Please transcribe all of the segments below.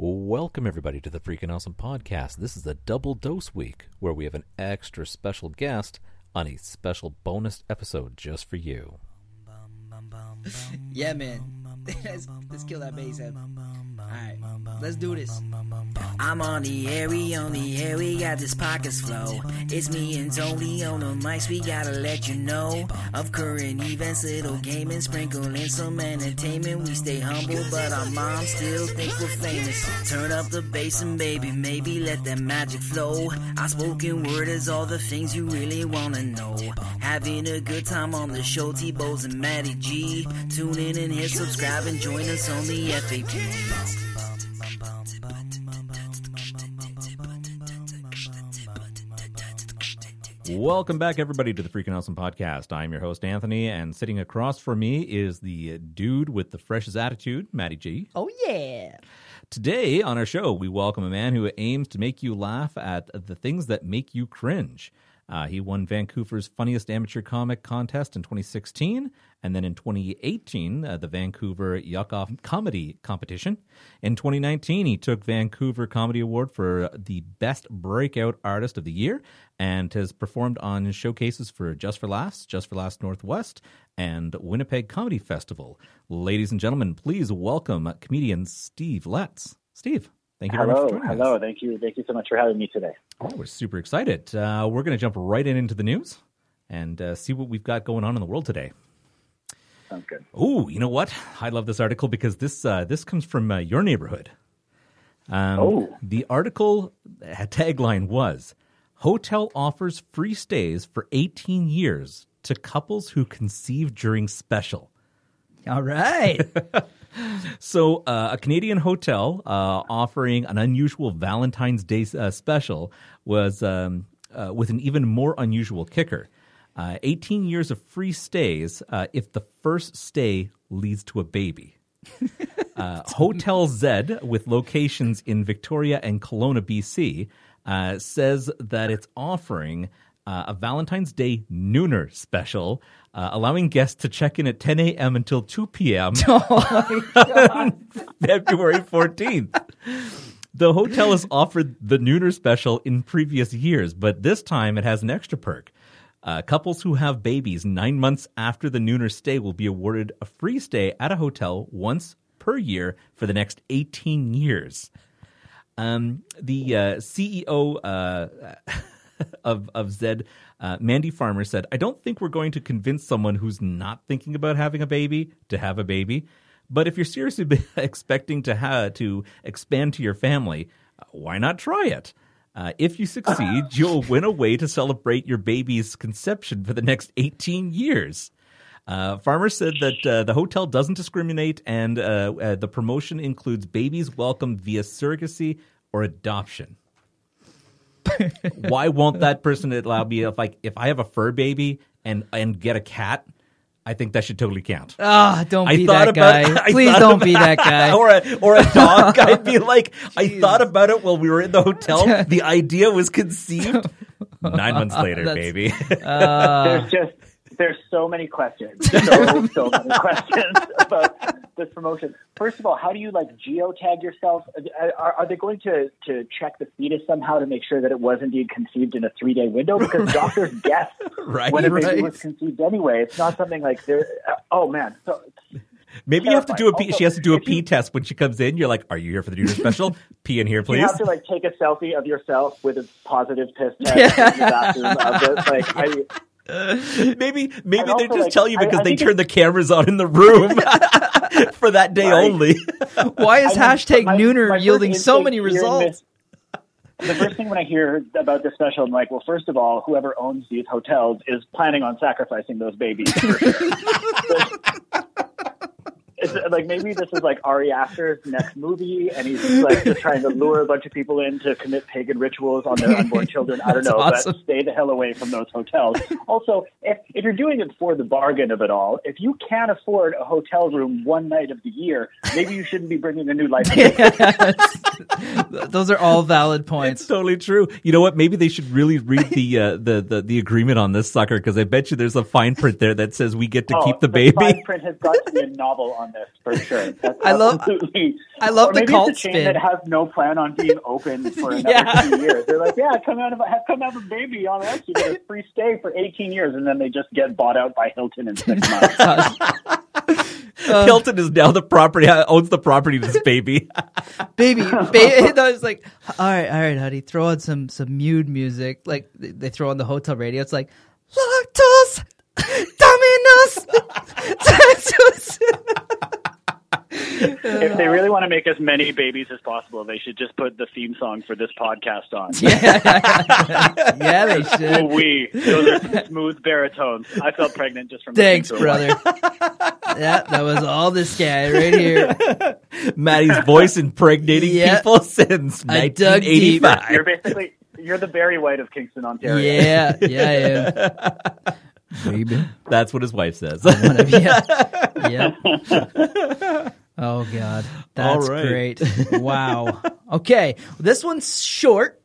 Welcome, everybody, to the Freaking Awesome Podcast. This is a double dose week where we have an extra special guest on a special bonus episode just for you. Yeah, man. let's, let's kill that bass head. Alright, let's do this. I'm on the air, we on the air, we got this pockets flow. It's me and Tony on the mics, we gotta let you know of current events, little gaming, sprinkling some entertainment. We stay humble, but our moms still think we're famous. Turn up the bass and baby, maybe let that magic flow. Our spoken word is all the things you really wanna know. Having a good time on the show, T-Bows and Matty G. Tune in and hit subscribe and join us on the FAP. Welcome back, everybody, to the Freaking Awesome Podcast. I'm your host, Anthony, and sitting across from me is the dude with the freshest attitude, Matty G. Oh, yeah. Today on our show, we welcome a man who aims to make you laugh at the things that make you cringe. Uh, he won Vancouver's Funniest Amateur Comic Contest in 2016, and then in 2018, uh, the Vancouver Yuck Off Comedy Competition. In 2019, he took Vancouver Comedy Award for the Best Breakout Artist of the Year, and has performed on showcases for Just for Laughs, Just for Laughs Northwest, and Winnipeg Comedy Festival. Ladies and gentlemen, please welcome comedian Steev Letts. Steev. Thank you very hello, much for hello. us. Thank you, thank you so much for having me today. Oh, we're super excited. Uh, we're going to jump right in into the news and uh, see what we've got going on in the world today. Sounds good. Oh, you know what? I love this article because this uh, this comes from uh, your neighborhood. Um, Oh. The article uh, tagline was Hotel offers free stays for 18 years to couples who conceive during special. All right. So, uh, a Canadian hotel uh, offering an unusual Valentine's Day uh, special was um, uh, with an even more unusual kicker. Uh, 18 years of free stays uh, if the first stay leads to a baby. Uh, hotel Z, with locations in Victoria and Kelowna, BC, uh, says that it's offering uh, a Valentine's Day nooner special, uh, allowing guests to check in at 10 a.m. until 2 p.m. February 14th. The hotel has offered the nooner special in previous years, but this time it has an extra perk. Uh, couples who have babies nine months after the nooner stay will be awarded a free stay at a hotel once per year for the next 18 years. Um, the uh, CEO uh, of of Zed, uh, Mandy Farmer said, "I don't think we're going to convince someone who's not thinking about having a baby to have a baby, but if you're seriously expecting to ha- to expand to your family, uh, why not try it?" Uh, if you succeed, you'll win a way to celebrate your baby's conception for the next 18 years. Uh, Farmer said that uh, the hotel doesn't discriminate, and uh, uh, the promotion includes babies welcome via surrogacy or adoption. Why won't that person allow me if like if I have a fur baby and and get a cat? I think that should totally count. Ah, don't I be that about- guy. I Please don't about- be that guy. or a or a dog. I'd be like, I thought about it while we were in the hotel. The idea was conceived. Nine months later, baby. Uh, there's just there's so many questions, so so many questions about this promotion. First of all, how do you like geotag yourself? Are, are they going to to check the fetus somehow to make sure that it was indeed conceived in a three day window? Because doctors guess Right, when a baby right. was conceived anyway. It's not something like they're. Uh, oh man, so Maybe you have to do a Terrifying. pee. She has to do a Also, you- test when she comes in. You're like, "Are you here for the dinner special? Pee in here, please." you have to like take a selfie of yourself with a positive piss test in the bathroom of. Like I. maybe maybe they just like, tell you because I they think turn the cameras on in the room for that day Right. only. why is I mean, hashtag my- nooner my yielding so many results? this- the first thing when I hear about this special, I'm like, well, first of all, whoever owns these hotels is planning on sacrificing those babies. It's like maybe this is like Ari Aster's next movie, and he's just like just trying to lure a bunch of people in to commit pagan rituals on their unborn children. I don't know, awesome. but stay the hell away from those hotels. Also, if if you're doing it for the bargain of it all, if you can't afford a hotel room one night of the year, maybe you shouldn't be bringing a new life. Those are all valid points. It's points. totally true. You know what? Maybe they should really read the uh, the, the the agreement on this sucker because I bet you there's a fine print there that says we get to Oh, keep the fine baby. print has got to be a novel on on this for sure. That's I love- I love or the maybe cult it's a chain spin. that has no plan on being open for another Yeah. two years. They're like, yeah, come out of have come have a baby on us. You get a free stay for 18 years, and then they just get bought out by Hilton in six months. Uh, Hilton is now the property uh, owns the property to this baby. baby, baby. And I was like, all right, all right, honey, throw on some some mute music. Like they- they throw on the hotel radio. It's like lactose, dominus. If they really want to make as many babies as possible, they should just put the theme song for this podcast on. yeah, they should. Oh, we those are smooth baritones. I felt pregnant just from that. Thanks, listening to it. brother. yeah, that was all this guy right here. Maddie's voice impregnating Yeah. people since I dug 1985. You're basically you're the Barry White of Kingston, Ontario. Yeah, yeah, I am. Baby. That's what his wife says. Of- yeah. Oh God, that's right. great! Wow. Okay, this one's short,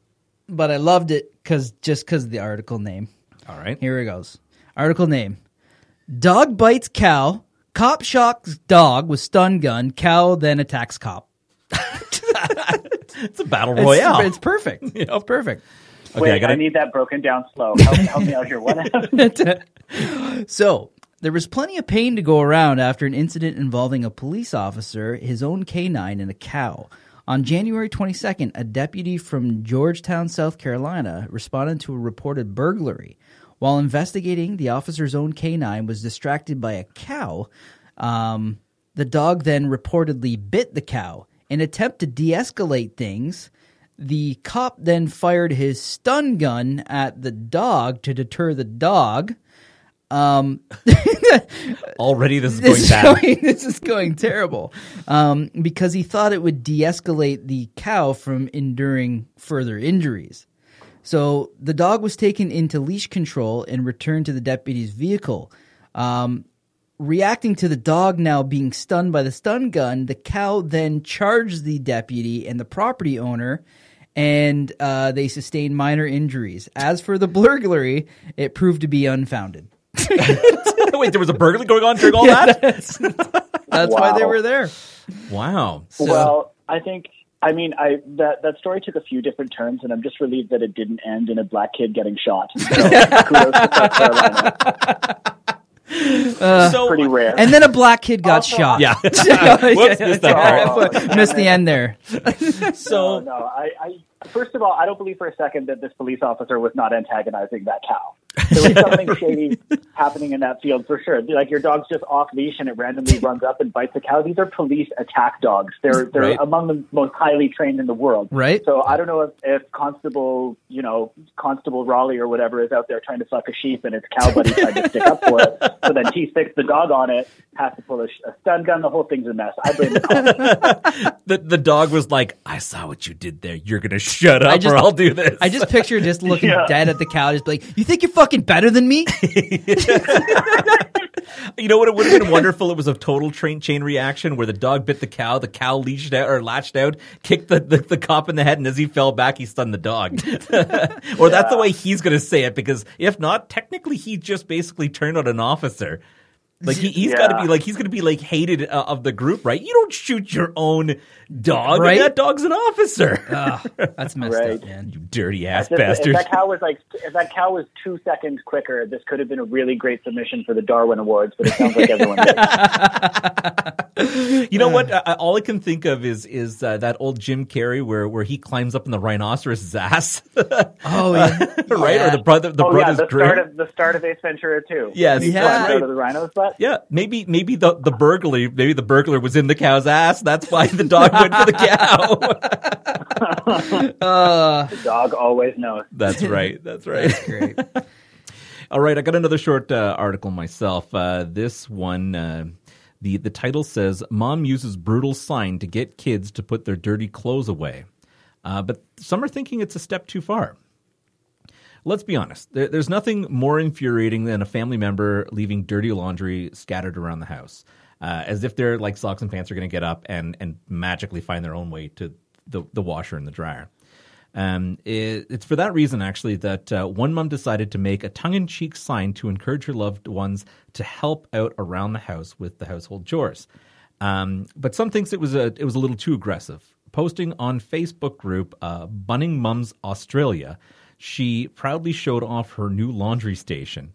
but I loved it because just because of the article name. All right. Here it goes. Article name: Dog bites cow. Cop shocks dog with stun gun. Cow then attacks cop. It's a battle It's- royale. It's, perfect. It's perfect. Okay, Wait, I I, gotta. need that broken down slow. Help, help me out here. What happened? So, there was plenty of pain to go around after an incident involving a police officer, his own canine, and a cow. On January 22nd, a deputy from Georgetown, South Carolina, responded to a reported burglary. While investigating, the officer's own canine was distracted by a cow. Um, the dog then reportedly bit the cow. In attempt to de escalate things, the cop then fired his stun gun at the dog to deter the dog. Um, Already, this is going this, is bad. going, this is going terrible um, because he thought it would de escalate the cow from enduring further injuries. So the dog was taken into leash control and returned to the deputy's vehicle. Um, reacting to the dog now being stunned by the stun gun, the cow then charged the deputy and the property owner, and uh, they sustained minor injuries. As for the burglary, it proved to be unfounded. Wait, there was a burglary going on during all that? That's, that's why they were there. Wow. well, I think. I mean, I that that story took a few different turns, and I'm just relieved that it didn't end in a black kid getting shot. So, kudos to South Carolina. so, Pretty rare. And then a black kid got shot. yeah. Whoops, missed that part. Missed the end there. So, no, no. I, I first of all, I don't believe for a second that this police officer was not antagonizing that cow. There was something shady happening in that field for sure. Like your dog's just off leash and it randomly runs up and bites a cow. These are police attack dogs. They're they're Right. among the most highly trained in the world. Right. So I don't know if, if Constable, you know, Constable Raleigh or whatever is out there trying to fuck a sheep and its cow buddy tried to stick up for it. So then he sticks the dog on it, has to pull a, a stun gun. The whole thing's a mess. I blame the the, the dog was like, I saw what you did there. You're going to shut up I just- or I'll do this. I just picture just looking Yeah. dead at the cow, just like, "You think you're fucking better than me?" You know what? It would have been wonderful. It was a total train chain reaction where the dog bit the cow, the cow leashed out or latched out, kicked the, the, the cop in the head, and as he fell back, he stunned the dog. or that's the way he's going to say it because if not, technically he just basically turned on an officer. Like he, he's got to be like he's going to be like hated uh, of the group, right? You don't shoot your own dog. Right. That dog's an officer. Ugh, that's messed Right. up, man. you dirty ass Just- if bastard. that cow was like, if that cow was two seconds quicker, this could have been a really great submission for the Darwin Awards. But it sounds like everyone. You know what? I, all I can think of is is uh, that old Jim Carrey where where he climbs up in the rhinoceros's ass, Oh yeah, right? Or the brother, the oh yeah, brothers the Grimm. start of the start of Ace Ventura too. Yes, Yeah. that's right. the rhino's butt. Yeah, maybe maybe the the burglary, maybe the burglar was in the cow's ass. That's why the dog went for the cow. uh, The dog always knows. that's right. That's right. great. All right, I got another short uh, article myself. Uh, this one, uh, the the title says, "Mom uses brutal sign to get kids to put their dirty clothes away," uh, but some are thinking it's a step too far. Let's be honest. There, there's nothing more infuriating than a family member leaving dirty laundry scattered around the house, uh, as if their like socks and pants are going to get up and and magically find their own way to the the washer and the dryer. Um, it, it's for that reason, actually, that uh, one mom decided to make a tongue in cheek sign to encourage her loved ones to help out around the house with the household chores. Um, but some thinks it was a it was a little too aggressive. Posting on Facebook group uh, Bunning Mums Australia, she proudly showed off her new laundry station,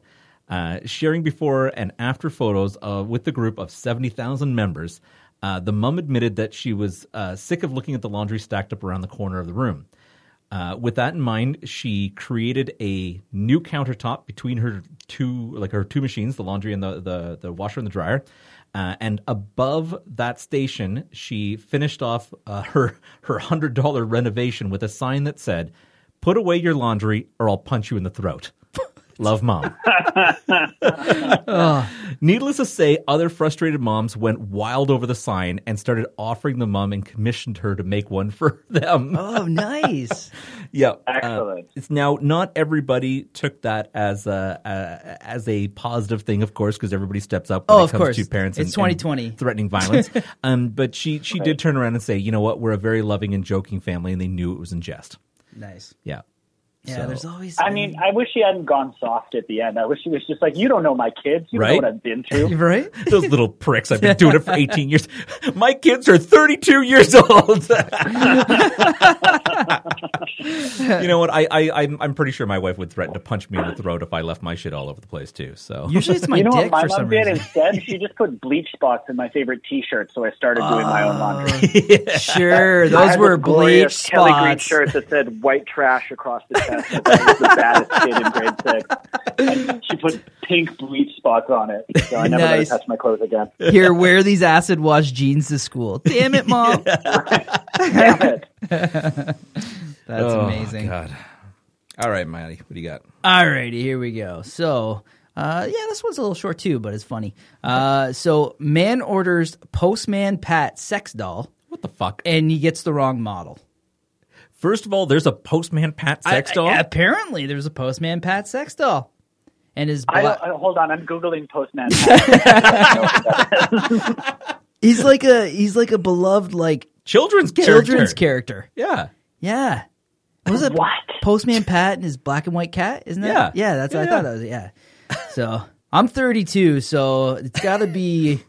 uh, sharing before and after photos uh, with the group of seventy thousand members. Uh, the mum admitted that she was uh, sick of looking at the laundry stacked up around the corner of the room. Uh, with that in mind, she created a new countertop between her two, like her two machines, the laundry and the the, the washer and the dryer. Uh, and above that station, she finished off uh, her her hundred dollar renovation with a sign that said, "Put away your laundry, or I'll punch you in the throat." Love, mom. Needless to say, other frustrated moms went wild over the sign and started offering the mom and commissioned her to make one for them. Oh, nice. Yeah, uh, Excellent. it's now not everybody took that as a uh, as a positive thing, of course, because everybody steps up. When Oh, it of comes course. to parents. It's and- and 2020. threatening violence. um, but she she did turn around and say, you know what, we're a very loving and joking family, and they knew it was in jest. Nice. Yeah. Yeah, So- there's always. I mean, I wish he hadn't gone soft at the end. I wish he was just like, "You don't know my kids. You don't Right? know what I've been through." right? Those little pricks. I've been doing it for 18 years. My kids are 32 years old. you know what? I, I, I'm, I'm pretty sure my wife would threaten to punch me in the throat if I left my shit all over the place too. So Usually it's my you know dick what my for mom some did reason. instead? She just put bleach spots in my favorite T-shirt, so I started doing my own oh, laundry. Sure, those had were this glorious bleach Kelly Green spots. shirt that said "white trash" across the chest. Was the baddest kid in grade six. And she put pink bleach spots on it, so I never Nice. let her touch my clothes again. Here, wear these acid wash jeans to school. Damn it, mom. Damn it! That's Oh, amazing. God. All right, Maddie, what do you got? All righty, here we go. So, uh, yeah, this one's a little short too, but it's funny. Uh, so, man orders Postman Pat sex doll, What the fuck? and he gets the wrong model. First of all, there's a Postman Pat sex doll. I- apparently, there's a Postman Pat sex doll, and his I bla- don't, uh, hold on, I'm googling Postman. he's like a he's like a beloved like children's character. children's character. Yeah. Yeah. Was it What? Postman Pat and his black and white cat? Isn't that? Yeah. Yeah, that's what Yeah, I thought it was. Yeah. So I'm 32, so it's got to be,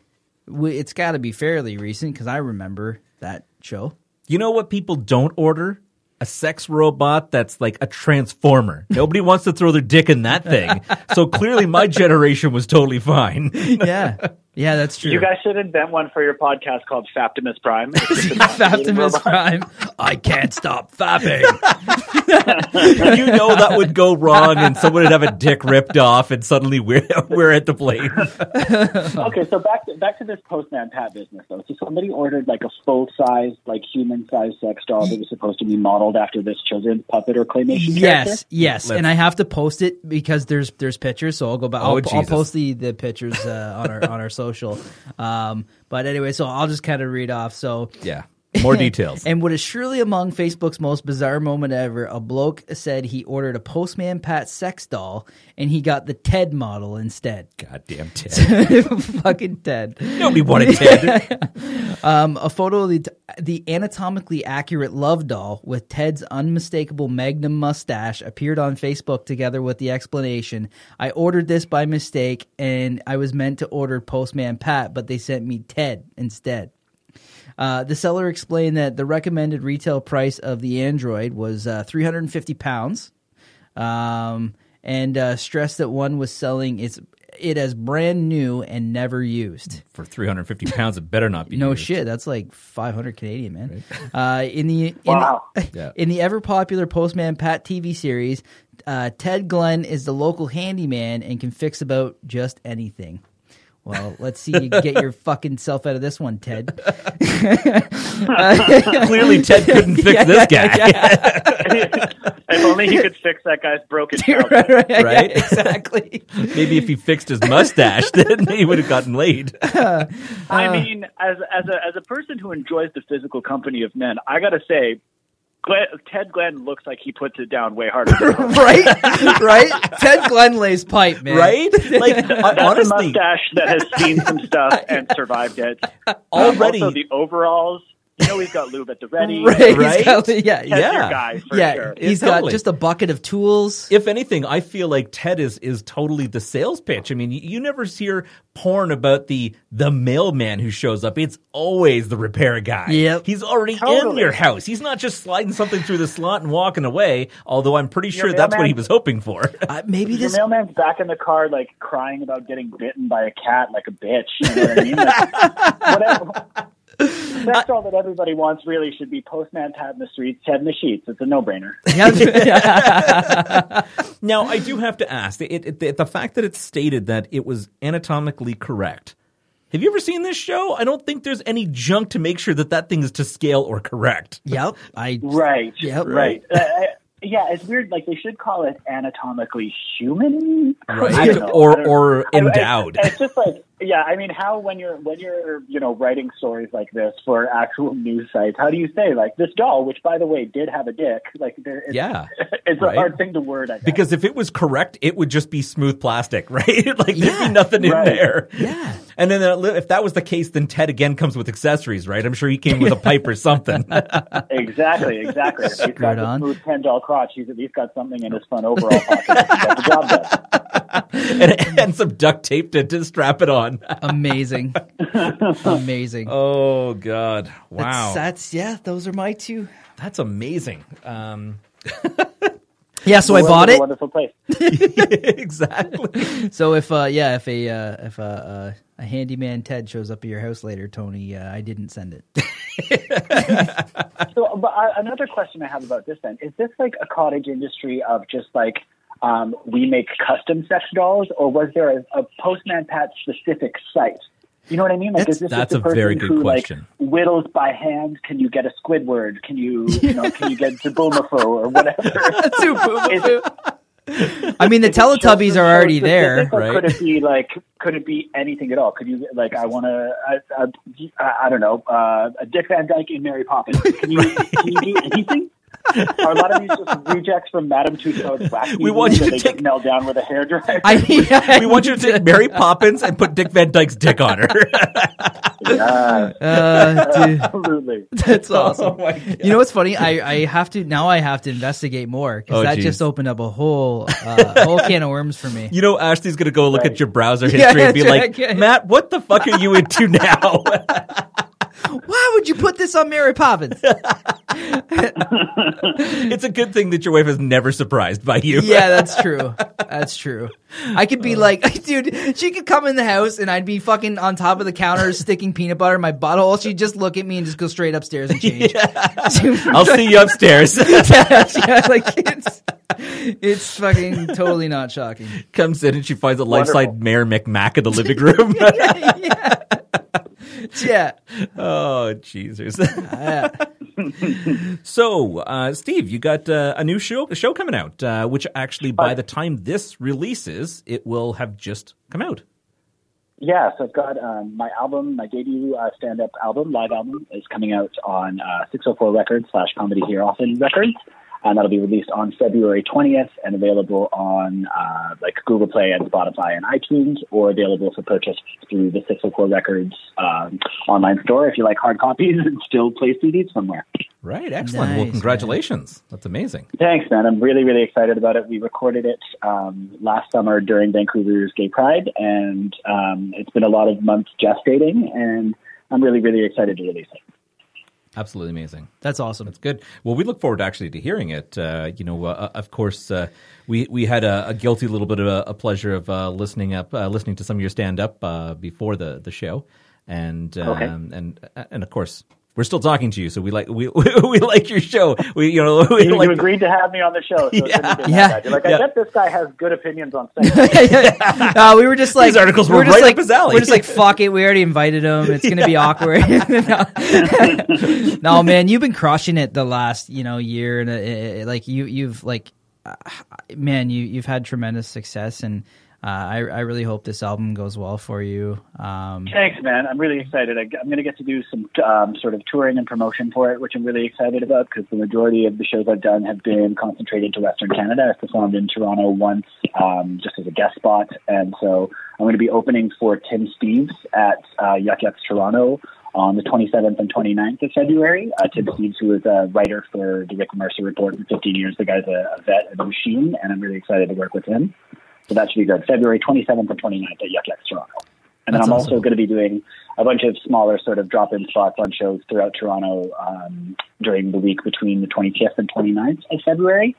it's got to be fairly recent because I remember that show. You know what people don't order? A sex robot that's like a transformer. Nobody wants to throw their dick in that thing. So clearly my generation was totally fine. Yeah. Yeah, that's true. You guys should invent one for your podcast called Faptimus Prime. It's Faptimus. Prime. I can't stop fapping. you know that would go wrong and someone would have a dick ripped off and suddenly we're, we're at the blame. Okay, so back to, back to this Postman Pat business though. So somebody ordered like a full size, like human size sex doll that was supposed to be modeled after this children's puppet or claymation yes, character. yes, Let's- and I have to post it because there's there's pictures. So I'll go back. Oh, I'll, I'll post the the pictures uh, on our on our social. Um, but anyway, so I'll just kind of read off. So Yeah. More details. And what is surely among Facebook's most bizarre moment ever, a bloke said he ordered a Postman Pat sex doll and he got the Ted model instead. Goddamn Ted. Fucking Ted. Nobody wanted Ted. Um, a photo of the, the anatomically accurate love doll with Ted's unmistakable magnum mustache appeared on Facebook together with the explanation I ordered this by mistake and I was meant to order Postman Pat, but they sent me Ted instead. Uh, the seller explained that the recommended retail price of the Android was uh, 350 pounds, um, and uh, stressed that one was selling its it as brand new and never used. For 350 pounds, it better not be. No used. shit, that's like 500 Canadian, man. Uh, in the in, Wow. Yeah. in the ever popular Postman Pat TV series, uh, Ted Glen is the local handyman and can fix about just anything. Well, let's see you get your fucking self out of this one, Ted. Clearly, Ted couldn't fix this guy. if only he could fix that guy's broken house. Right? exactly. Maybe if he fixed his mustache, then he would have gotten laid. Uh, I mean, as as a as a person who enjoys the physical company of men, I gotta say, Glen, Ted Glen looks like he puts it down way harder. Right? Right? Ted Glen lays pipe, man. Right? Like, I- That's honestly, a mustache that has seen some stuff and survived it. Um, Already- also the overalls, You know he's got lube at the ready. Right, he's Right? got- yeah, Ted's Yeah. your guy for yeah. sure. He's Totally. got just a bucket of tools. If anything, I feel like Ted is is totally the sales pitch. I mean, you, you never hear porn about the the mailman who shows up. It's always the repair guy. Yep. He's already in your house. He's not just sliding something through the slot and walking away, although I'm pretty Your sure that's what he was hoping for. Uh, maybe Your this. mailman's back in the car, like crying about getting bitten by a cat, like a bitch. You know what I mean? Like, whatever. That's all that everybody wants. Really, should be postman Pat in the streets, Ted in the sheets. It's a no-brainer. now, I do have to ask it, it, the, the fact that it's stated that it was anatomically correct. Have you ever seen this show? I don't think there's any junk to make sure that that thing is to scale or correct. yep. I. Right. Yep. Right. Uh, yeah, it's weird. Like they should call it anatomically human, Right. I don't. Or- I don't- or I- I- endowed. it's just like, yeah. I mean, how when you're when you're you know writing stories like this for actual news sites, how do you say like this doll, which by the way did have a dick? Like, there, it's, Yeah. it's Right. a hard thing to word. I guess. Because if it was correct, it would just be smooth plastic, right? like there'd Yeah. be nothing in there. Yeah. And then if that was the case, then Ted again comes with accessories, right? I'm sure he came with a pipe or something. exactly, exactly. If he's got Right on. smooth ten doll crotch, he's at least got something in his front overall pocket. to get the job done. and, and some duct tape to, to strap it on. Amazing. Amazing. Oh God! Wow, that's yeah. Those are my two. that's amazing. Um, Yeah. So I bought is a it. Wonderful place. exactly. So if uh yeah if a uh, if a uh, a handyman Ted shows up at your house later, Tony, uh, I didn't send it. So, but uh, another question I have about this then is this like a cottage industry of just like um, we make custom sex dolls, or was there a, a Postman Pat specific site? You know what I mean? Like, That's- is this that's a a very person good who question. like whittles by hand? Can you get a Squidward? Can you, you know, can you get Zabumafo or whatever? Is- I mean, the is it Teletubbies are already there. right? Could it be like? Could it be anything at all? Could you like? I want to. I, I, I don't know. Uh, a Dick Van Dyke in Mary Poppins. Can you, can you do anything? Are a lot of these just rejects from Madame Tussauds wax We want you to they take- just meld down with a hairdryer? I, yeah, We want you to take Mary Poppins and put Dick Van Dyke's dick on her. yeah, Uh, dude, absolutely. that's awesome. Oh my God. You know what's funny? I, I have to now. I have to investigate more because Oh, that geez. just opened up a whole uh, whole can of worms for me. You know, Ashley's gonna go look Right. at your browser Yeah, history and be that's like. Matt, what the fuck are you into now? Why would you put this on Mary Poppins? it's a good thing that your wife is never surprised by you. yeah, that's true. That's true. I could be like, dude, she could come in the house and I'd be fucking on top of the counter sticking peanut butter in my butthole. She'd just look at me and just go straight upstairs and change. I'll see you upstairs. yeah, yeah, like it's it's fucking totally not shocking. Comes in and she finds a life-size Wonderful. Mayor McMack in the living room. yeah. Yeah. oh, Jesus. So, uh, Steev, you got uh, a new show a show coming out, uh, which actually, by the time this releases, it will have just come out. Yeah, so I've got um, my album, my debut uh, stand-up album, live album, is coming out on uh, 604 Records slash Comedy Here Often Records, and that'll be released on February 20th and available on uh, like Google Play and Spotify and iTunes, or available for purchase through the 604 Records um, online store if you like hard copies and still play CDs somewhere. Right, excellent. well, Nice, congratulations. That's amazing. Thanks, man. I'm really, really excited about it. We recorded it um, last summer during Vancouver's Gay Pride, and um, it's been a lot of months gestating, and I'm really, really excited to release it. Absolutely amazing. That's awesome. That's good. Well, we look forward actually to hearing it. Uh, you know, uh, of course, uh, we we had a, a guilty little bit of a, a pleasure of uh, listening up, uh, listening to some of your stand up uh, before the the show, and um, Okay. and and of course. We're still talking to you, so we like we we like your show. We you know we You, like you agreed to have me on the show, so it Yeah. shouldn't have been Yeah. You're like, I Yeah. bet this guy has good opinions on sex. uh, we were just like These articles we were just right like, up his alley. We're just like fuck it. We already invited him. It's gonna be awkward. no. No, man, you've been crushing it the last you know year, and uh, uh, like you you've like uh, man, you you've had tremendous success, and uh, I I really hope this album goes well for you. Um, Thanks, man. I'm really excited. I, am going to get to do some um, sort of touring and promotion for it, which I'm really excited about because the majority of the shows I've done have been concentrated to Western Canada. I've performed in Toronto once um, just as a guest spot, and so I'm going to be opening for Tim Steeves at uh, Yuk Yuks Toronto on the 27th and 29th of February. Uh, Tim Steeves, who is a writer for the Rick Mercer Report for 15 years, the guy's a, a vet and a machine, and I'm really excited to work with him. So that should be good. February 27th and 29th at Yuk Yuks Toronto. And then I'm awesome. also going to be doing a bunch of smaller sort of drop-in spots on shows throughout Toronto um, during the week between the 25th and 29th of February.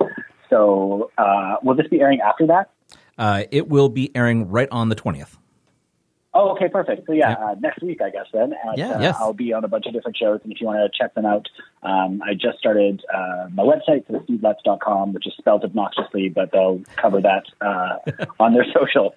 So uh, will this be airing after that? Uh, it will be airing right on the 20th. Oh, okay, perfect. So yeah, uh, next week, I guess then. At, Yeah. uh, Yes. I'll be on a bunch of different shows, and if you want to check them out, um, I just started uh, my website, so steevletts.com, which is spelled obnoxiously, but they'll cover that uh, on their social,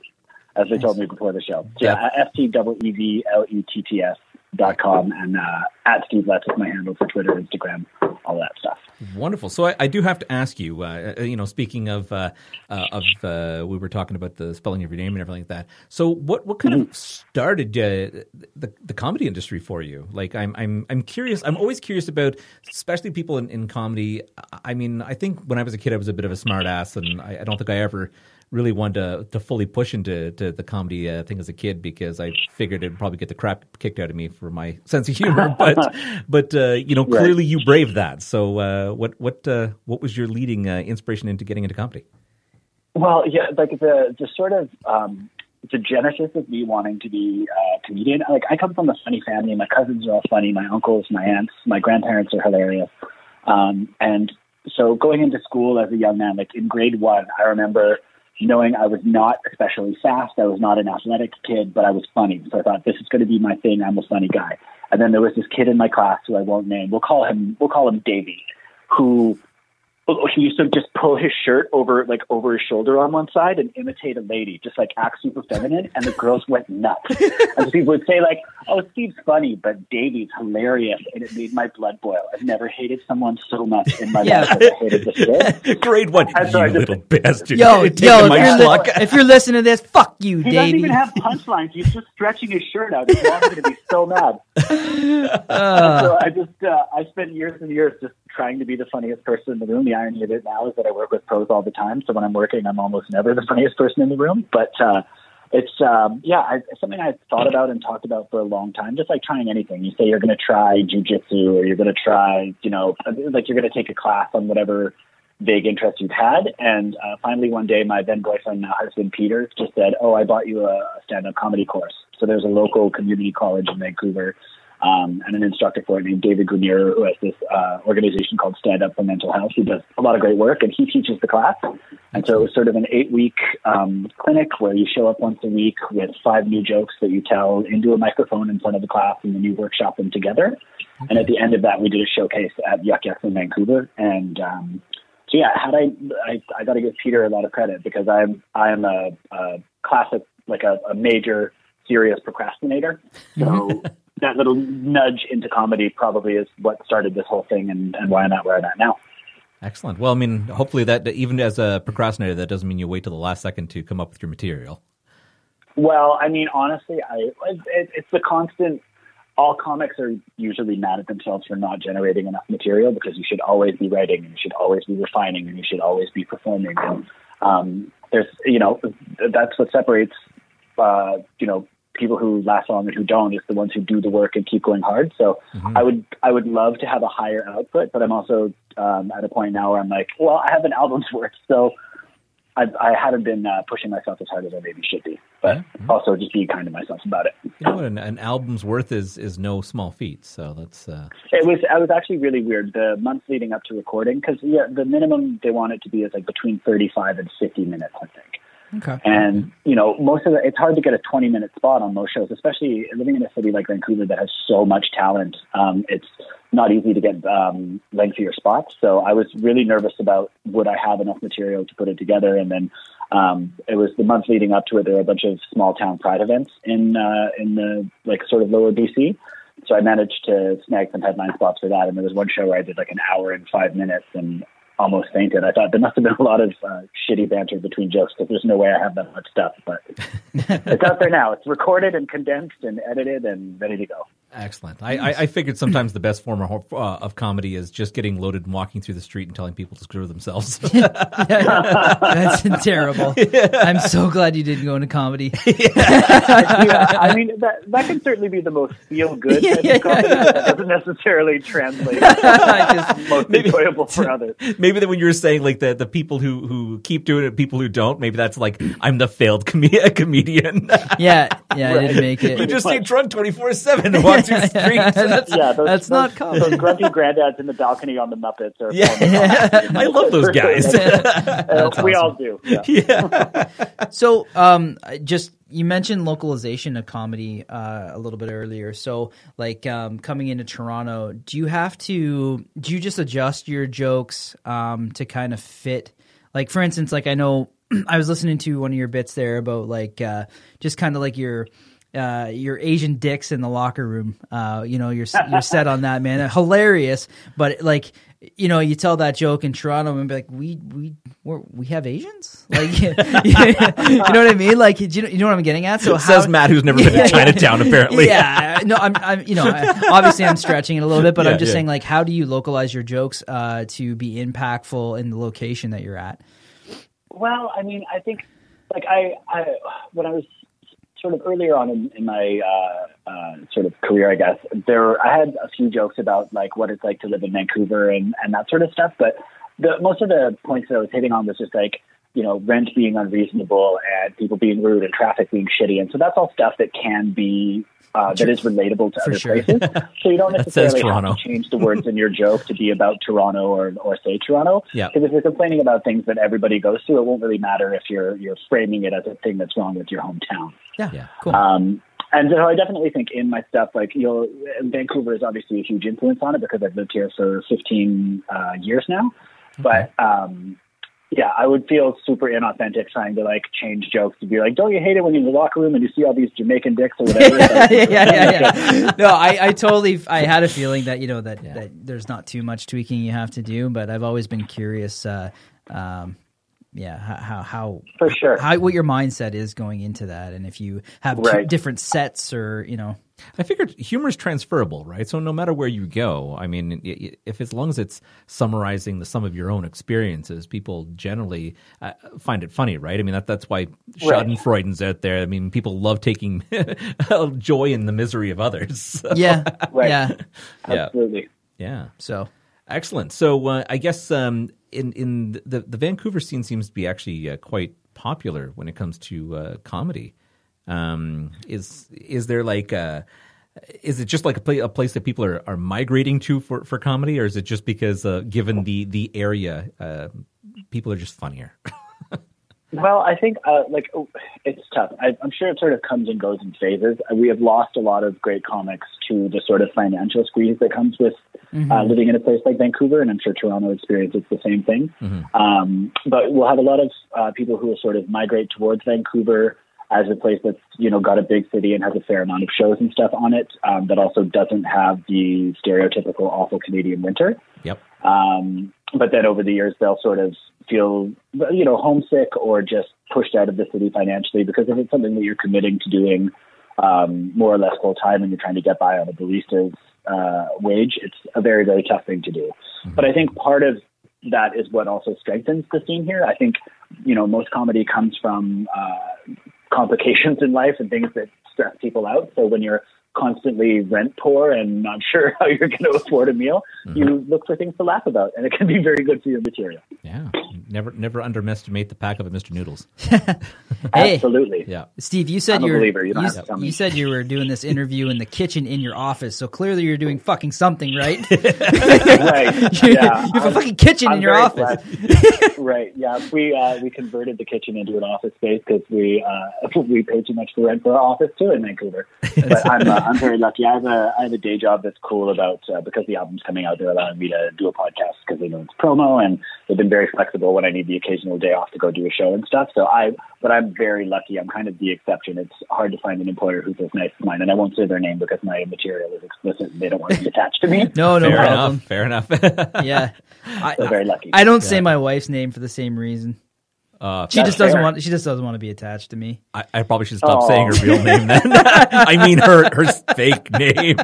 as they told me before the show. So yeah, F T W E V L E T T S dot com, and uh, at Steev Letts is my handle for Twitter, Instagram, all that stuff. Wonderful. So I, I do have to ask you. Uh, uh, you know, speaking of uh, uh, of uh, we were talking about the spelling of your name and everything like that. So what what kind of started uh, the the comedy industry for you? Like I'm I'm I'm curious. I'm always curious about, especially people in, in comedy. I mean, I think when I was a kid, I was a bit of a smart ass, and I, I don't think I ever really wanted to, to fully push into to the comedy uh, thing as a kid because I figured it'd probably get the crap kicked out of me for my sense of humor. But but uh, you know, Right. clearly you braved that. So uh, what what uh, what was your leading uh, inspiration into getting into comedy? Well, yeah, like the the sort of um, the genesis of me wanting to be a comedian. Like I come from a funny family. My cousins are all funny. My uncles, my aunts, my grandparents are hilarious. Um, and so going into school as a young man, like in grade one, I remember knowing I was not especially fast. I was not an athletic kid, but I was funny. So I thought this is going to be my thing. I'm a funny guy. And then there was this kid in my class who I won't name. We'll call him we'll call him Davy, who he used to just pull his shirt over like over his shoulder on one side and imitate a lady, just like act super feminine, and the girls went nuts. and people would say like, "Oh, Steev's funny, but Davey's hilarious," and it made my blood boil. I've never hated someone so much in my Yeah. life as I hated this kid. Grade one, I'm you sorry, just- little bastard. Yo, yo, if my you're, li- if you're listening to this, fuck you, He doesn't even have punchlines. He's just stretching his shirt out. His mom's going to be so mad. Uh, so I just uh, I spent years and years just trying to be the funniest person in the room. The irony of it now is that I work with pros all the time, so when I'm working, I'm almost never the funniest person in the room. But uh, it's um, yeah, I, something I've thought about and talked about for a long time. Just like trying anything, you say you're going to try jujitsu or you're going to try, you know, like you're going to take a class on whatever vague interest you've had. And uh, finally, one day, my then boyfriend, now husband Peter, just said, "Oh, I bought you a stand-up comedy course." So there's a local community college in Vancouver um, and an instructor for it named David Granirer, who has this uh, organization called Stand Up for Mental Health, who does a lot of great work, and he teaches the class. And so it was sort of an eight-week um, clinic where you show up once a week with five new jokes that you tell into a microphone in front of the class, and then you workshop them together. And at the end of that, we did a showcase at Yuk Yuks in Vancouver, and um, so yeah, had I I, I got to give Peter a lot of credit because I'm I am a, a classic like a, a major serious procrastinator. So that little nudge into comedy probably is what started this whole thing and, and why I'm at where I'm at now. Excellent. Well, I mean, hopefully that even as a procrastinator, that doesn't mean you wait till the last second to come up with your material. Well, I mean, honestly, I it, it's the constant. All comics are usually mad at themselves for not generating enough material because you should always be writing and you should always be refining and you should always be performing. And um, there's, you know, that's what separates, uh, you know, people who last long and who don't is the ones who do the work and keep going hard. So I would, I would love to have a higher output, but I'm also um, at a point now where I'm like, well, I have an album's worth, so I, I haven't been uh, pushing myself as hard as I maybe should be, but also just being kind to myself about it. You know what? An, an album's worth is is no small feat. So that's uh, It was I was actually really weird the months leading up to recording because yeah, the minimum they want it to be is like between 35 and 50 minutes, I think. Okay. And you know, most of the it's hard to get a 20 minute spot on most shows, especially living in a city like Vancouver that has so much talent. Um, it's not easy to get um, lengthier spots. So I was really nervous about would I have enough material to put it together. And then um, it was the month leading up to it. There were a bunch of small town pride events in uh, in the like sort of lower BC. So I managed to snag some headline spots for that. And there was one show where I did like an hour and five minutes and almost fainted. I thought there must have been a lot of uh, shitty banter between jokes because there's no way I have that much stuff. But it's out there now. It's recorded and condensed and edited and ready to go. Excellent. I, I, I, figured sometimes the best form of, uh, of, comedy is just getting loaded and walking through the street and telling people to screw themselves. That's terrible. Yeah. I'm so glad you didn't go into comedy. Yeah. I mean, that, that can certainly be the most feel good yeah, yeah, comedy. That doesn't necessarily translate just, most maybe, enjoyable for others. Maybe that when you were saying like the, the people who, who keep doing it, people who don't, maybe that's like, I'm the failed com- comedian. yeah, yeah, right. I didn't make it. You just stay drunk 24 7 those that's, yeah, those, that's those, not common. Those grumpy granddads in the balcony on the Muppets are. Yeah. I love those guys. Uh, we awesome. all do. Yeah. yeah. so, um, just you mentioned localization of comedy uh, a little bit earlier. So, like um, coming into Toronto, do you have to? Do you just adjust your jokes um, to kind of fit? Like, for instance, like I know I was listening to one of your bits there about like uh, just kind of like your uh, your Asian dicks in the locker room. Uh, you know, you're you're set on that, man. Hilarious, but like, you know, you tell that joke in Toronto and be like, we we we're, we have Asians, like, you know what I mean? Like, do you know, you know what I'm getting at? So Says Matt, who's never been Yeah, to Chinatown, apparently. yeah, no, I'm, I'm, you know, obviously I'm stretching it a little bit, but Yeah, I'm just yeah. saying, like, how do you localize your jokes uh, to be impactful in the location that you're at? Well, I mean, I think like I, I when I was sort of earlier on in, in my uh, uh, sort of career, I guess there I had a few jokes about like what it's like to live in Vancouver and and that sort of stuff. But the most of the points that I was hitting on was just like you know rent being unreasonable and people being rude and traffic being shitty, and so that's all stuff that can be. Uh, that is relatable to For other sure. places, so you don't necessarily have to change the words in your joke to be about Toronto or or say Toronto. Yeah. Because if you're complaining about things that everybody goes through, it won't really matter if you're you're framing it as a thing that's wrong with your hometown. Yeah, Yeah. cool. Um, and so I definitely think in my stuff, like you know, Vancouver is obviously a huge influence on it because I've lived here for 15 uh, years now. But um, yeah, I would feel super inauthentic trying to like change jokes to be like, don't you hate it when you're in the locker room and you see all these Jamaican dicks or whatever? yeah, yeah, yeah, yeah. No, I, I totally, I had a feeling that you know that, that there's not too much tweaking you have to do, but I've always been curious. Uh, um, yeah, how, how how For sure. how what your mindset is going into that, and if you have Right. different sets or you know, I figured humor is transferable, right? So no matter where you go, I mean, i- i- if as long as it's summarizing the sum of your own experiences, people generally uh, find it funny, right? I mean, that that's why Schadenfreuden's out there. I mean, people love taking joy in the misery of others. yeah, Right. yeah. yeah, Absolutely. yeah. So Excellent. So uh, I guess um, in in the the Vancouver scene seems to be actually uh, quite popular when it comes to uh, comedy. Um, is is there like a, is it just like a, a place that people are, are migrating to for, for comedy, or is it just because uh, given the the area, uh, people are just funnier? Well, I think uh, like oh, it's tough. I, I'm sure it sort of comes and goes in phases. Uh, We have lost a lot of great comics to the sort of financial squeeze that comes with uh, living in a place like Vancouver, and I'm sure Toronto experiences the same thing. Um, but we'll have a lot of uh, people who will sort of migrate towards Vancouver as a place that's you know got a big city and has a fair amount of shows and stuff on it, um, that also doesn't have the stereotypical awful Canadian winter. yep. Um, but then over the years, they'll sort of feel, you know, homesick or just pushed out of the city financially because if it's something that you're committing to doing um, more or less full time and you're trying to get by on a barista's uh, wage, it's a very, very tough thing to do. But I think part of that is what also strengthens the scene here. I think, you know, most comedy comes from uh, complications in life and things that stress people out. So when you're constantly rent poor and not sure how you're going to afford a meal, mm-hmm. you look for things to laugh about, and it can be very good for your material. Yeah. Never never underestimate the pack of Mr. Noodles. Hey. Absolutely. Yeah. Steev, you said I'm you were believer. You you, have to tell me. you said you were doing this interview in the kitchen in your office, so clearly you're doing fucking something, right? right. you, Yeah. you have a I'm- fucking kitchen I'm in your office. right. Yeah. We uh, we converted the kitchen into an office space because we uh, we pay too much for rent for our office too in Vancouver. But I'm uh, I'm very lucky. I have a I have a day job that's cool about uh, because the album's coming out. They're allowing me to do a podcast because they know it's promo, and they've been very flexible when I need the occasional day off to go do a show and stuff. So I, but I'm very lucky. I'm kind of the exception. It's hard to find an employer who's as nice as mine, and I won't say their name because my material is explicit. and They don't want to be attached to me. No, no Fair problem. enough. Fair enough. Yeah, I, So very lucky. I don't say my wife's name for the same reason. Uh, She just doesn't fair. want. She just doesn't want to be attached to me. I, I probably should stop Oh. saying her real name then. I mean her her fake name.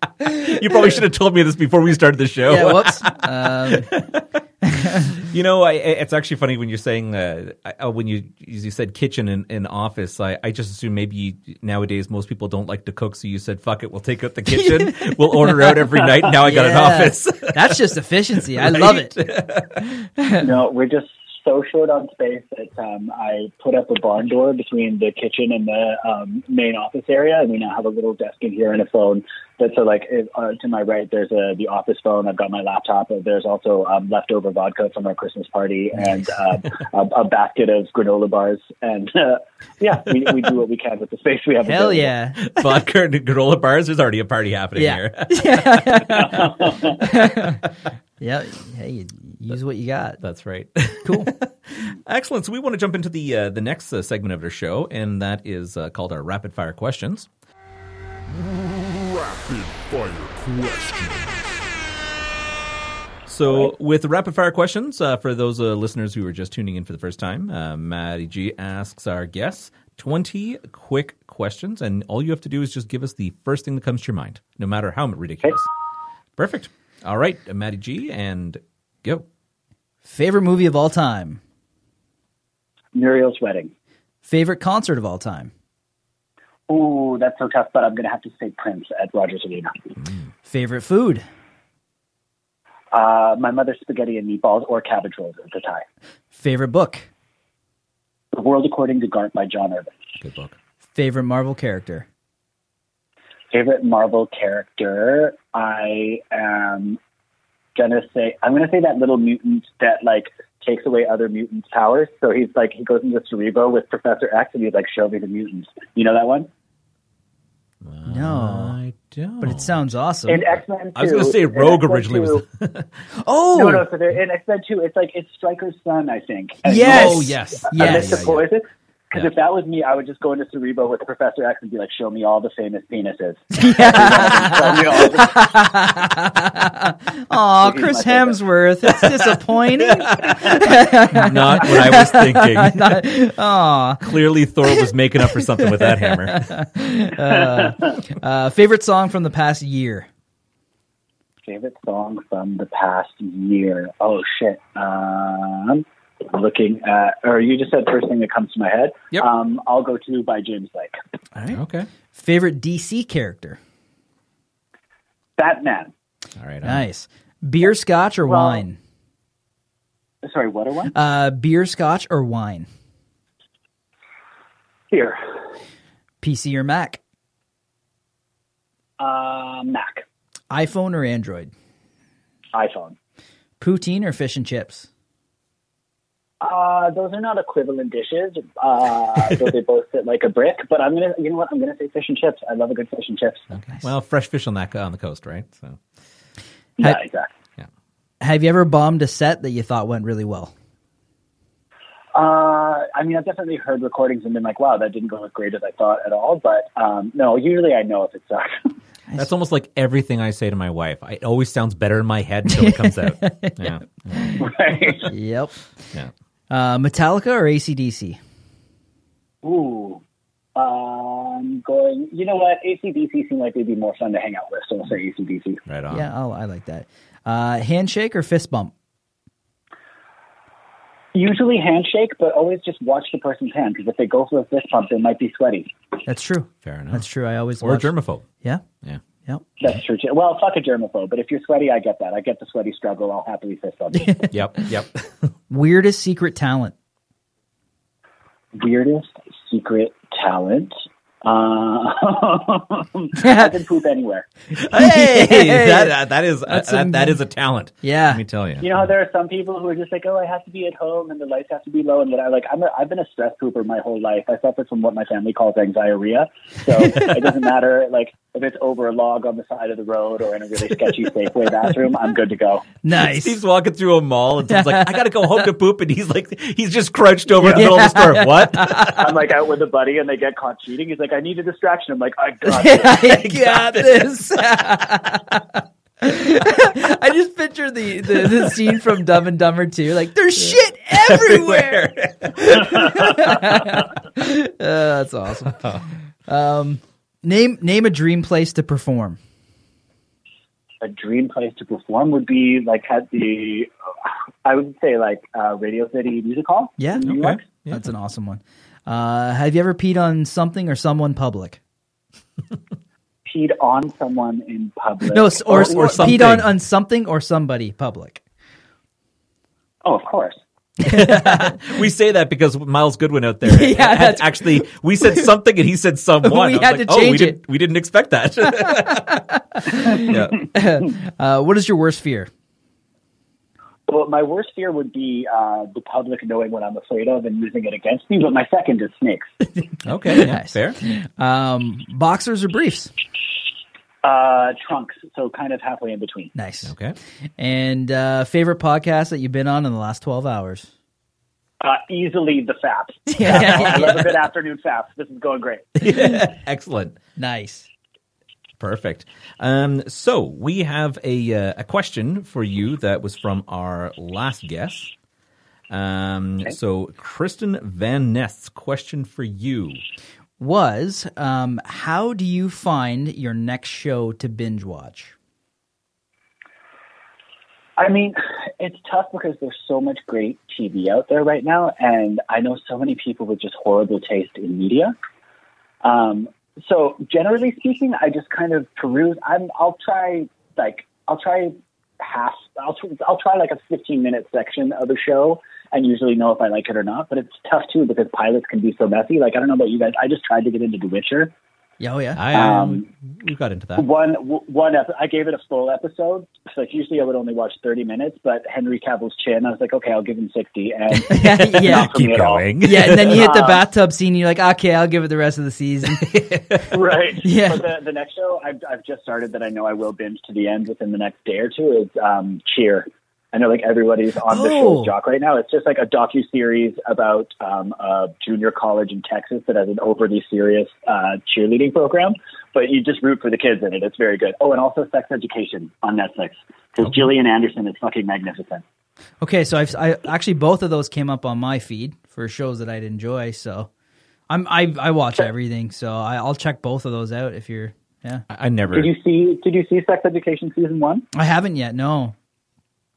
you probably should have told me this before we started the show. Yeah. Whoops. Um, You know, I, I- it's actually funny when you're saying uh, I- when you you said kitchen and, and office. I, I just assume maybe you, nowadays most people don't like to cook, so you said fuck it, we'll take out the kitchen, we'll order out every night. Now I got an office. That's just efficiency. I love it. no, we're just so short on space that um, I put up a barn door between the kitchen and the um, main office area, and we now have a little desk in here and a phone. That's so like if, uh, to my right, there's a the office phone. I've got my laptop. There's also um, leftover vodka from our Christmas party and uh, a, a basket of granola bars. And uh, yeah, we, we do what we can with the space we have. Hell yeah. Vodka and granola bars. There's already a party happening Yeah. here. Yeah. Hey, use what you got. That's right. Cool. Excellent. So we want to jump into the uh, the next uh, segment of our show, and that is uh, called our rapid fire questions. Rapid fire question. So, with rapid fire questions, uh, for those uh, listeners who are just tuning in for the first time, uh, Maddie G asks our guests 20 quick questions, and all you have to do is just give us the first thing that comes to your mind, no matter how ridiculous. Perfect. All right, Maddie G, and go. Favorite movie of all time. Muriel's wedding. Favorite concert of all time. Ooh, that's so tough, but I'm going to have to say Prince at Rogers Arena. Favorite food. Uh, my mother's spaghetti and meatballs or cabbage rolls at the time. Favorite book. The World According to Garp by John Irving. Good book. Favorite Marvel character. Favorite Marvel character? I am gonna say I'm gonna say that little mutant that like takes away other mutants' powers. So he's like he goes into Cerebro with Professor X and he's like, "Show me the mutants." You know that one? No. I don't. But it sounds awesome. In X Men, I was going to say Rogue originally 2, was. oh, No, no. So they're in X Men Two. It's like it's Stryker's son, I think. And Yes. Oh, yes. Yes. Amidst the poison. Because Yeah. if that was me, I would just go into Cerebro with Professor X and be like, "Show me all the famous penises." Show me Aw, Chris. Hemsworth. It's disappointing. Not what I was thinking. Aw. Clearly, Thor was making up for something with that hammer. Uh, favorite song from the past year. favorite song from the past year. Oh shit. Um, looking at, or you just said first thing that comes to my head. Yep. Um, I'll go to by James Blake. All right. Okay. Favorite DC character. Batman. All right. Nice. Beer, scotch, or Well- wine. Sorry, what a wine? Uh, beer, scotch, or wine. Here. PC or Mac. Uh, Mac. iPhone or Android. iPhone. Poutine or fish and chips. Uh, those are not equivalent dishes, uh, though they both sit like a brick. But I'm gonna, you know what? I'm gonna say fish and chips. I love a good fish and chips. Well, fresh fish on that on the coast, right? So. Yeah, Ha- exactly. Have you ever bombed a set that you thought went really well? Uh, I mean, I've definitely heard recordings and been like, "Wow, that didn't go as great as I thought at all." But um, no, usually I know if it sucks. That's almost like everything I say to my wife. It always sounds better in my head until it comes out. Yeah. right? Yep. Yeah. Uh, Metallica or ACDC? Ooh. Um, going, you know what? ACDC seem like they'd be more fun to hang out with, so we'll say ACDC. Right on. Yeah, oh, I like that. Uh, handshake or fist bump? Usually handshake, but always just watch the person's hand because if they go for a fist bump, they might be sweaty. That's true. Fair enough. That's true. I always Or a watch- germaphobe. Yeah. Yeah. Yep. That's true. Too. Well, fuck a germaphobe, but if you're sweaty, I get that. I get the sweaty struggle. I'll happily fist bump. Yep. Yep. Weirdest secret talent. Weirdest secret talent. Uh, I can poop anywhere. hey, that that is That's that, a- that is a talent. Yeah. Let me tell you. You know, there are some people who are just like, "Oh, I have to be at home and the lights have to be low." And what I like, I'm a, I've been a stress pooper my whole life. I suffer from what my family calls anxiety, so it doesn't matter like if it's over a log on the side of the road or in a really sketchy Safeway bathroom. I'm good to go. Nice. Steev's walking through a mall and someone's like, "I got to go home to poop," and he's like, he's just crouched over in the middle of the store. What? I'm like out with a buddy and they get caught cheating. He's like, "I need a distraction." I'm like, "I got it." I got this. I just picture the, the, the scene from Dumb and Dumber 2. Like, there's shit everywhere. Uh, that's awesome. Um, name name a dream place to perform. A dream place to perform would be like at the, I would say like uh, Radio City Music Hall. Yeah, in New okay. York. Yeah. That's an awesome one. Uh, have you ever peed on something or someone public? Peed on someone in public. No, or, Or- or, or peed on, on something or somebody public. Oh, of course. We say that because Miles Goodwin out there Yeah, had- that's- actually we said something and he said someone. We I had like, to oh, we change didn't, it. We didn't expect that. yeah. Uh, what is your worst fear? Well, my worst fear would be uh, the public knowing what I'm afraid of and using it against me. But my second is snakes. Okay. Yeah, Nice. Fair. Um, boxers or briefs? Uh, trunks, so kind of halfway in between. Nice. Okay. And uh, favorite podcast that you've been on in the last twelve hours? Uh, easily the FAPs. Yeah. I love a good afternoon FAPs. This is going great. Excellent. Nice. Perfect. Um, so we have a uh, a question for you that was from our last guest. Um, So Kristen Van Nest's question for you. Was um, how do you find your next show to binge watch? I mean, it's tough because there's so much great TV out there right now, and I know so many people with just horrible taste in media. Um, so generally speaking, I just kind of peruse. I'm, I'll try like I'll try half. I'll I'll try like a 15 minute section of a show, and usually know if I like it or not. But it's tough too because pilots can be so messy. Like I don't know about you guys. I just tried to get into The Witcher. Yeah, oh yeah. I Um, we got into that. One one ep- I gave it a full episode. So like usually I would only watch 30 minutes, but Henry Cavill's chin, I was like, okay, I'll give him 60. And yeah, yeah. not for me Keep going. Yeah, and then you hit the Um, bathtub scene. You're like, okay, I'll give it the rest of the season. right. Yeah. But the, the next show I've, I've just started that I know I will binge to the end within the next day or two is um, Cheer. I know like everybody's on the Oh. show's jock right now. It's just like a docu series about um, a junior college in Texas that has an overly serious uh, cheerleading program, but you just root for the kids in it. It's very good. Oh, and also Sex Education on Netflix because Gillian Anderson is fucking magnificent. okay, so I've I actually both of those came up on my feed for shows that I'd enjoy. So I'm I I watch everything. So I, I'll check both of those out if you're. Yeah, I I never. Did you see? Did you see Sex Education season one? I haven't yet. No.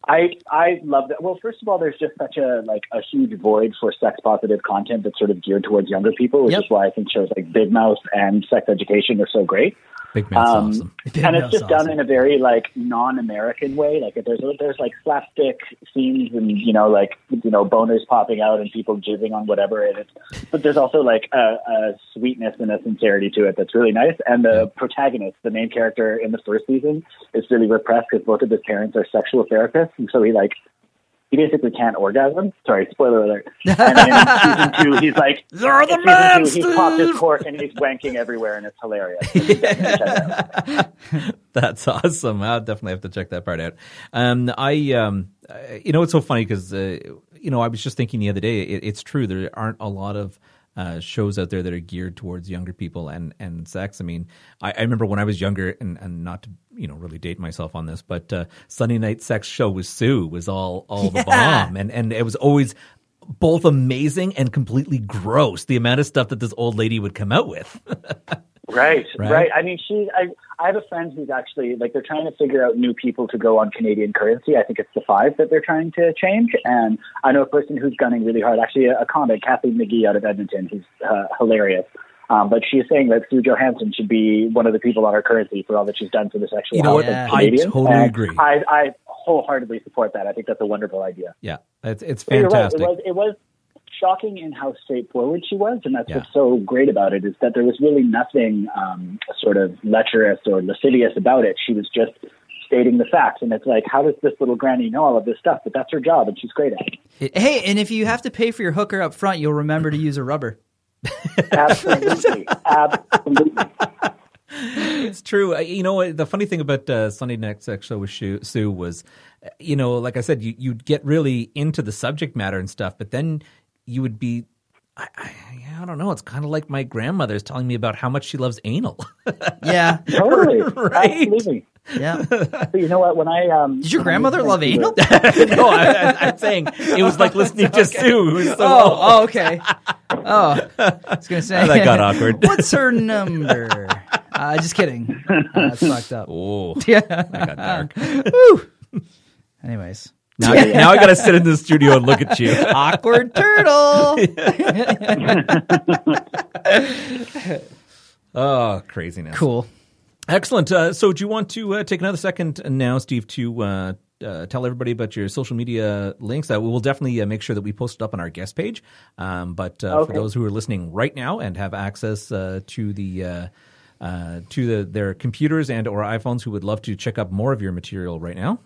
I I love that. Well, first of all, there's just such a like a huge void for sex positive content that's sort of geared towards younger people, which Yep. is why I think shows like Big Mouth and Sex Education are so great. Big Man's Um, awesome. Big and it's Mouth's just done in a very like non-American way. Like there's there's like slapstick scenes and you know like you know boners popping out and people jizzing on whatever it is. But there's also like a, a sweetness and a sincerity to it that's really nice. And the protagonist, the main character in the first season, is really repressed because both of his parents are sexual therapists, and so he like. He basically can't orgasm. Sorry, spoiler alert. And then in season two, he's like, You're the man, two, he's popped his cork and he's wanking everywhere, and it's hilarious. So you definitely check it out. That's awesome. I'll definitely have to check that part out. Um, I, um, uh, you know, it's so funny because, uh, you know, I was just thinking the other day. It, it's true there aren't a lot of uh, shows out there that are geared towards younger people and and sex. I mean, I, I remember when I was younger, and, and not to you know really date myself on this, but uh, Sunday Night Sex Show with Sue was all all the bomb, and and it was always. Both amazing and completely gross. The amount of stuff that this old lady would come out with. Right, Right? right, I mean, she. I, I have a friend who's actually like they're trying to figure out new people to go on Canadian currency. I think it's the five that they're trying to change, and I know a person who's gunning really hard. Actually, a, a comic, Kathleen McGee out of Edmonton, who's uh, hilarious. Um, but she's saying that Sue Johansson should be one of the people on our currency for all that she's done for the sexual You know health what? of Yeah. I totally And agree. I, I wholeheartedly support that. I think that's a wonderful idea. yeah, it's it's you're right. fantastic. It was it was shocking in how straightforward she was, and that's Yeah. what's so great about it is that there was really nothing um, sort of lecherous or lascivious about it. She was just stating the facts, and it's like, how does this little granny know all of this stuff? But that's her job, and she's great at it. Hey, and if you have to pay for your hooker up front, you'll remember to use a rubber. Absolutely, absolutely. It's true. You know, the funny thing about uh, Sunday Night Sex Show with Sue, was, uh, you know, like I said, you, you'd get really into the subject matter and stuff, but then you would be, I, I, I don't know, it's kind of like my grandmother's telling me about how much she loves anal. Yeah. Totally, Right. absolutely. Yeah. But you know what? When I um, Did your when I was grandmother love listening anal? no, I, I, I'm saying it was like listening to Sue. who so Oh, oh, okay. Oh, I was gonna say That got awkward. What's her number? Uh, just kidding. Uh, that's fucked up. Oh, Yeah. that got dark. Woo. Anyways, Now, now I got to sit in the studio and look at you. awkward turtle. Oh, craziness. cool. Excellent. Uh, so, do you want to uh, take another second now, Steev, to uh, uh, tell everybody about your social media links? Uh, we will definitely uh, make sure that we post it up on our guest page. Um, but uh, for those who are listening right now and have access uh, to the uh, uh, to the, their computers and or iPhones, who would love to check up more of your material right now,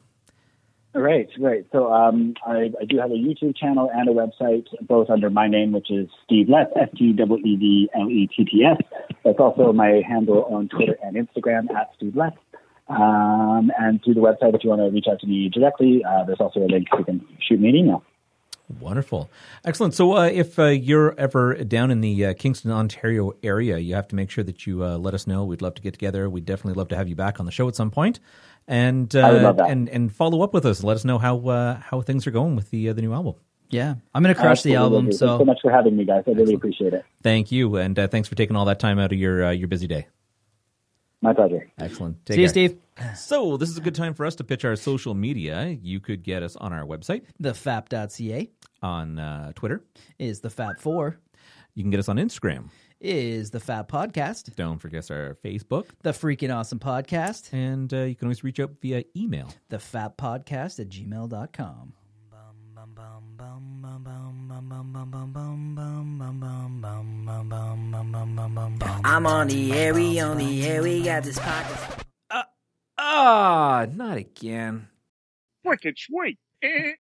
Right, right. So um, I, I do have a YouTube channel and a website, both under my name, which is Steev Letts, S T W E V L E T T S. That's also my handle on Twitter and Instagram at Steev Letts. Um, and through the website, if you want to reach out to me directly, uh, there's also a link you can shoot me an email. Wonderful. Excellent. So, uh, if uh, you're ever down in the uh, Kingston, Ontario area, you have to make sure that you uh, let us know. We'd love to get together. We'd definitely love to have you back on the show at some point, and uh, I would love that. and and follow up with us. Let us know how uh, how things are going with the uh, the new album. Yeah, I'm gonna crush the Absolutely. album. Thanks so So much for having me, guys. I really appreciate it. Thank you, and uh, thanks for taking all that time out of your uh, your busy day. My pleasure. Excellent. Take see you. Steev. So, this is a good time for us to pitch our social media. You could get us on our website, The Fap.ca on uh, Twitter. is the Fap Four. You can get us on Instagram. Is the Fap Podcast. Don't forget our Facebook, The Freaking Awesome Podcast. and uh, you can always reach out via email. The Fap Podcast at gmail.com. I'm on the air, we on the air, we got this pocket. Ah, not again. Wicked sweet. Eh.